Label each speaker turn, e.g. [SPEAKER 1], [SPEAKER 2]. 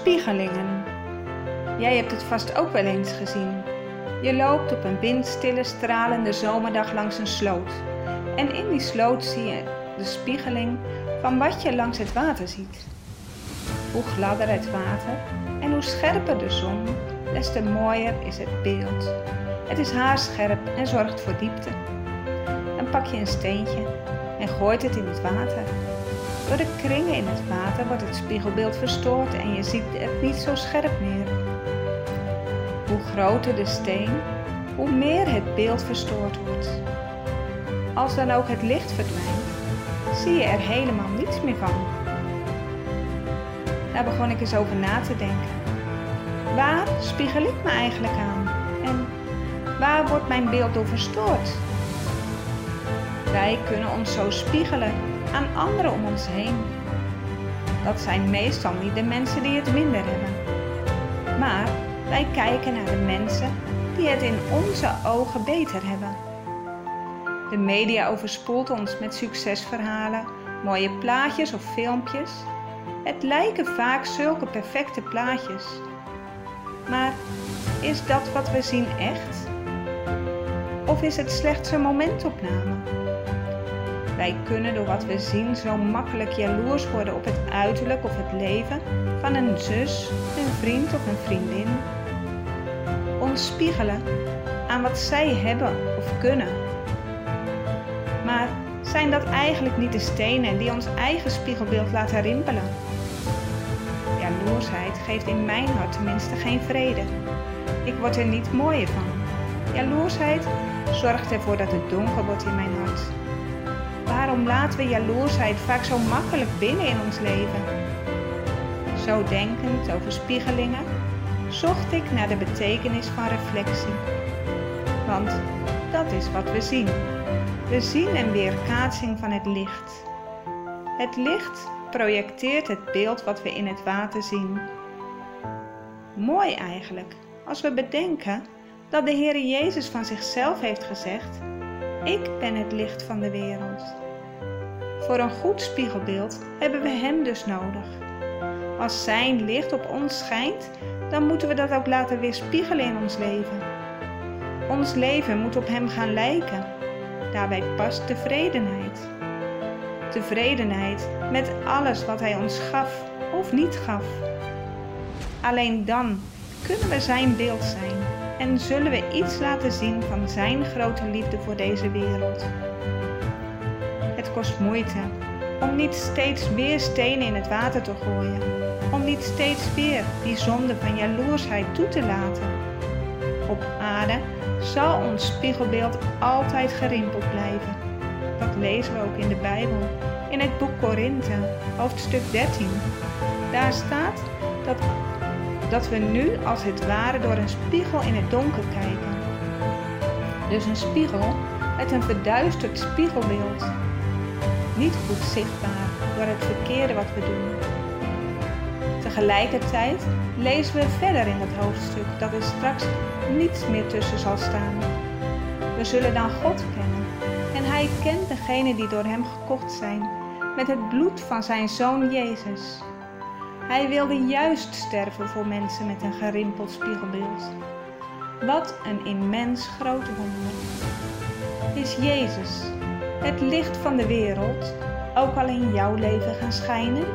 [SPEAKER 1] Spiegelingen. Jij hebt het vast ook wel eens gezien. Je loopt op een windstille, stralende zomerdag langs een sloot. En in die sloot zie je de spiegeling van wat je langs het water ziet. Hoe gladder het water en hoe scherper de zon, des te mooier is het beeld. Het is haarscherp en zorgt voor diepte. Dan pak je een steentje en gooit het in het water. Door de kringen in het water wordt het spiegelbeeld verstoord en je ziet het niet zo scherp meer. Hoe groter de steen, hoe meer het beeld verstoord wordt. Als dan ook het licht verdwijnt, zie je er helemaal niets meer van. Daar begon ik eens over na te denken. Waar spiegel ik me eigenlijk aan? En waar wordt mijn beeld door verstoord? Wij kunnen ons zo spiegelen aan anderen om ons heen. Dat zijn meestal niet de mensen die het minder hebben. Maar wij kijken naar de mensen die het in onze ogen beter hebben. De media overspoelt ons met succesverhalen, mooie plaatjes of filmpjes. Het lijken vaak zulke perfecte plaatjes. Maar is dat wat we zien echt? Of is het slechts een momentopname? Wij kunnen door wat we zien zo makkelijk jaloers worden op het uiterlijk of het leven van een zus, een vriend of een vriendin. Ons spiegelen aan wat zij hebben of kunnen. Maar zijn dat eigenlijk niet de stenen die ons eigen spiegelbeeld laten rimpelen? Jaloersheid geeft in mijn hart tenminste geen vrede. Ik word er niet mooier van. Jaloersheid zorgt ervoor dat het donker wordt in mijn hart. Waarom laten we jaloersheid vaak zo makkelijk binnen in ons leven? Zo denkend over spiegelingen, zocht ik naar de betekenis van reflectie. Want dat is wat we zien. We zien een weerkaatsing van het licht. Het licht projecteert het beeld wat we in het water zien. Mooi eigenlijk, als we bedenken dat de Heer Jezus van zichzelf heeft gezegd: Ik ben het licht van de wereld. Voor een goed spiegelbeeld hebben we Hem dus nodig. Als Zijn licht op ons schijnt, dan moeten we dat ook laten weerspiegelen in ons leven. Ons leven moet op Hem gaan lijken. Daarbij past tevredenheid. Tevredenheid met alles wat Hij ons gaf of niet gaf. Alleen dan kunnen we Zijn beeld zijn en zullen we iets laten zien van Zijn grote liefde voor deze wereld. Het kost moeite om niet steeds weer stenen in het water te gooien, om niet steeds weer die zonde van jaloersheid toe te laten. Op aarde zal ons spiegelbeeld altijd gerimpeld blijven. Dat lezen we ook in de Bijbel, in het boek Korinthe, hoofdstuk 13. Daar staat dat, dat we nu als het ware door een spiegel in het donker kijken. Dus een spiegel met een verduisterd spiegelbeeld niet goed zichtbaar door het verkeerde wat we doen. Tegelijkertijd lezen we verder in het hoofdstuk dat er straks niets meer tussen zal staan. We zullen dan God kennen en Hij kent degenen die door Hem gekocht zijn met het bloed van Zijn Zoon Jezus. Hij wilde juist sterven voor mensen met een gerimpeld spiegelbeeld. Wat een immens groot wonder. Is Jezus het licht van de wereld ook al in jouw leven gaan schijnen?